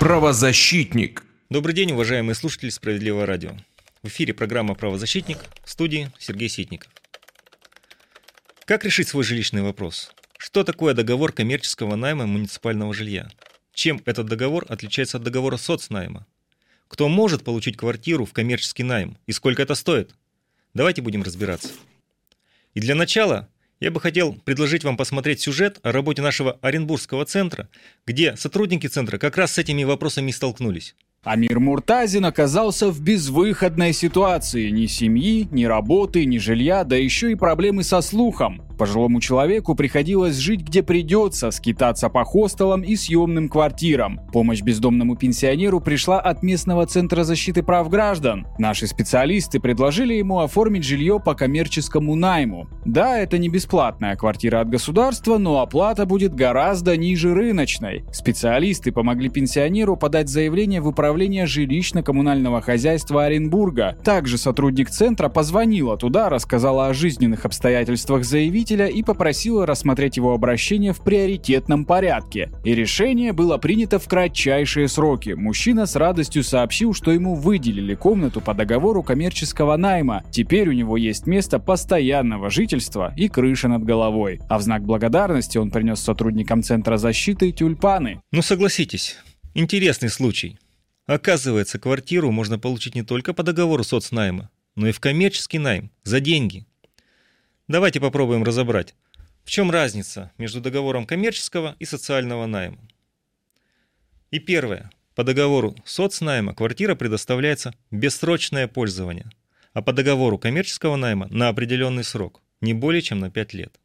Правозащитник. Добрый день, уважаемые слушатели Справедливого радио. В эфире программа «Правозащитник» в студии Сергей Ситников. Как решить свой жилищный вопрос? Что такое договор коммерческого найма муниципального жилья? Чем этот договор отличается от договора соцнайма? Кто может получить квартиру в коммерческий найм и сколько это стоит? Давайте будем разбираться. И для начала я бы хотел предложить вам посмотреть сюжет о работе нашего Оренбургского центра, где сотрудники центра как раз с этими вопросами столкнулись. Амир Муртазин оказался в безвыходной ситуации. Ни семьи, ни работы, ни жилья, да еще и проблемы со слухом. Пожилому человеку приходилось жить где придется, скитаться по хостелам и съемным квартирам. Помощь бездомному пенсионеру пришла от местного центра защиты прав граждан. Наши специалисты предложили ему оформить жилье по коммерческому найму. Да, это не бесплатная квартира от государства, но оплата будет гораздо ниже рыночной. Специалисты помогли пенсионеру подать заявление в управление жилищно-коммунального хозяйства Оренбурга. Также сотрудник центра позвонила туда, рассказала о жизненных обстоятельствах заявителя заявителя и попросила рассмотреть его обращение в приоритетном порядке. И решение было принято в кратчайшие сроки. Мужчина с радостью сообщил, что ему выделили комнату по договору коммерческого найма. Теперь у него есть место постоянного жительства и крыша над головой. А в знак благодарности он принес сотрудникам Центра защиты тюльпаны. Ну согласитесь, интересный случай. Оказывается, квартиру можно получить не только по договору соцнайма, но и в коммерческий найм, за деньги. Давайте попробуем разобрать, в чем разница между договором коммерческого и социального найма. И первое. По договору соцнайма квартира предоставляется бессрочное пользование, а по договору коммерческого найма на определенный срок, не более чем на 5 лет.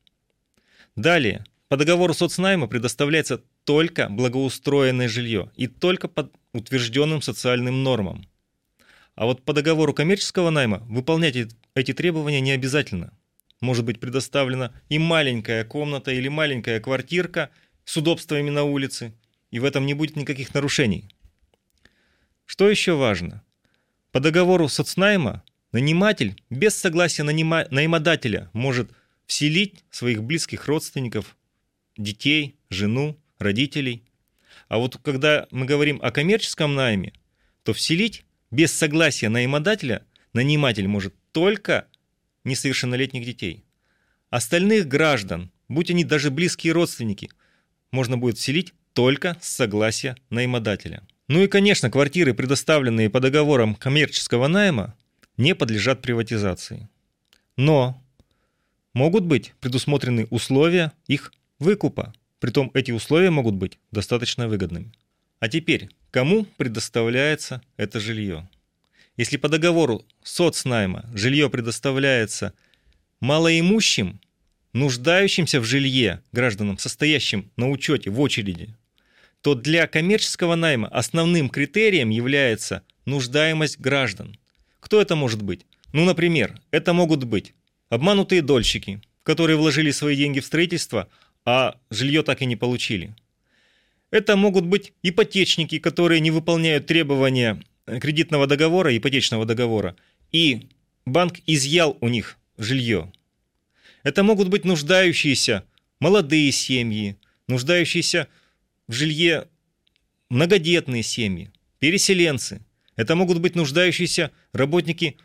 Далее. По договору соцнайма предоставляется только благоустроенное жилье и только под утвержденным социальным нормам. А вот по договору коммерческого найма выполнять эти требования не обязательно – может быть предоставлена и маленькая комната или маленькая квартирка с удобствами на улице, и в этом не будет никаких нарушений. Что еще важно? По договору соцнайма наниматель без согласия нанима... наимодателя может вселить своих близких родственников, детей, жену, родителей. А вот когда мы говорим о коммерческом найме, то вселить без согласия наимодателя наниматель может только несовершеннолетних детей. Остальных граждан, будь они даже близкие родственники, можно будет вселить только с согласия наимодателя. Ну и, конечно, квартиры, предоставленные по договорам коммерческого найма, не подлежат приватизации. Но могут быть предусмотрены условия их выкупа. Притом эти условия могут быть достаточно выгодными. А теперь, кому предоставляется это жилье? Если по договору соцнайма жилье предоставляется малоимущим, нуждающимся в жилье гражданам, состоящим на учете в очереди, то для коммерческого найма основным критерием является нуждаемость граждан. Кто это может быть? Ну, например, это могут быть обманутые дольщики, которые вложили свои деньги в строительство, а жилье так и не получили. Это могут быть ипотечники, которые не выполняют требования кредитного договора, ипотечного договора, и банк изъял у них жилье. Это могут быть нуждающиеся молодые семьи, нуждающиеся в жилье многодетные семьи, переселенцы. Это могут быть нуждающиеся работники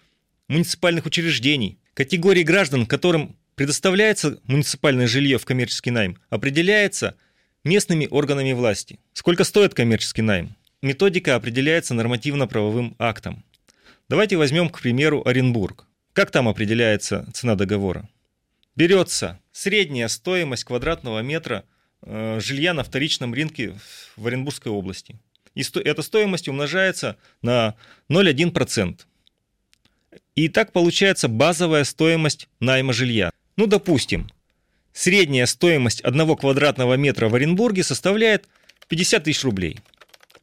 муниципальных учреждений. Категории граждан, которым предоставляется муниципальное жилье в коммерческий найм, определяется местными органами власти. Сколько стоит коммерческий найм? Методика определяется нормативно-правовым актом. Давайте возьмем, к примеру, Оренбург. Как там определяется цена договора? Берется средняя стоимость квадратного метра э, жилья на вторичном рынке в Оренбургской области. И сто, эта стоимость умножается на 0,1%. И так получается базовая стоимость найма жилья. Ну, допустим, средняя стоимость одного квадратного метра в Оренбурге составляет 50 тысяч рублей –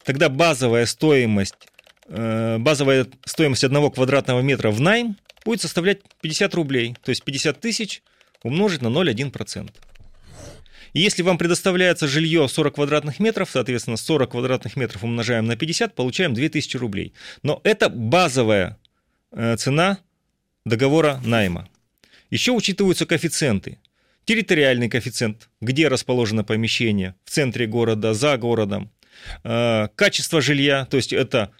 тогда базовая стоимость, э, базовая стоимость одного квадратного метра в найм будет составлять 50 рублей, то есть 50 тысяч умножить на 0,1%. И если вам предоставляется жилье 40 квадратных метров, соответственно, 40 квадратных метров умножаем на 50, получаем 2000 рублей. Но это базовая э, цена договора найма. Еще учитываются коэффициенты. территориальный коэффициент, где расположено помещение, в центре города, за городом, качество жилья, то есть это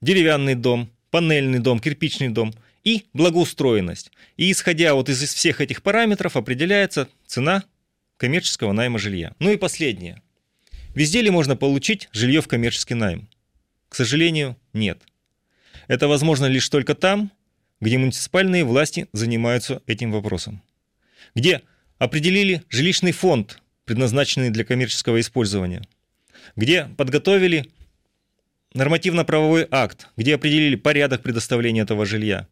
деревянный дом, панельный дом, кирпичный дом и благоустроенность. И исходя вот из всех этих параметров определяется цена коммерческого найма жилья. Ну и последнее. Везде ли можно получить жилье в коммерческий найм? К сожалению, нет. Это возможно лишь только там, где муниципальные власти занимаются этим вопросом. Где определили жилищный фонд, предназначенный для коммерческого использования. Где подготовили нормативно-правовой акт, где определили порядок предоставления этого жилья,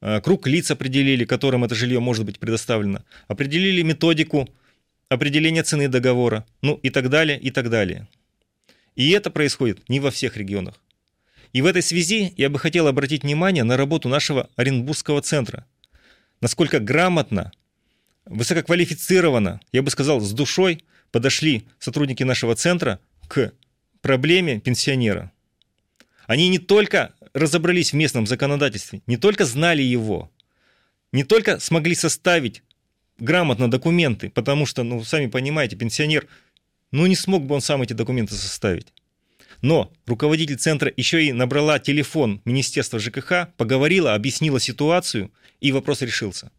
э, круг лиц определили, которым это жилье может быть предоставлено, определили методику определения цены договора, ну и так далее, и так далее. И это происходит не во всех регионах. И в этой связи я бы хотел обратить внимание на работу нашего Оренбургского центра. Насколько грамотно, высококвалифицированно, я бы сказал, с душой подошли сотрудники нашего центра к проблеме пенсионера. Они не только разобрались в местном законодательстве, не только знали его, не только смогли составить грамотно документы, потому что, ну, сами понимаете, пенсионер, ну, не смог бы он сам эти документы составить. Но руководитель центра еще и набрала телефон Министерства ЖКХ, поговорила, объяснила ситуацию, и вопрос решился.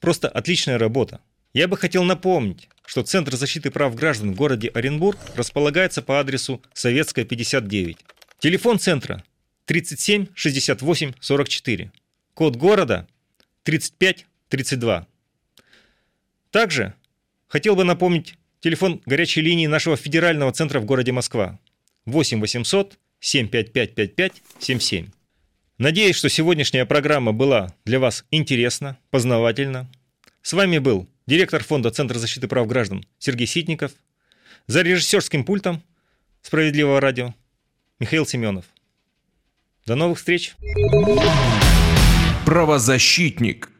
Просто отличная работа. Я бы хотел напомнить, что Центр защиты прав граждан в городе Оренбург располагается по адресу Советская, 59. Телефон центра 37 68 44. Код города 35 32. Также хотел бы напомнить телефон горячей линии нашего федерального центра в городе Москва 8 800 755 5577. Надеюсь, что сегодняшняя программа была для вас интересна, познавательна. С вами был директор фонда Центра защиты прав граждан Сергей Ситников. За режиссерским пультом «Справедливого радио» Михаил Семенов. До новых встреч. Правозащитник.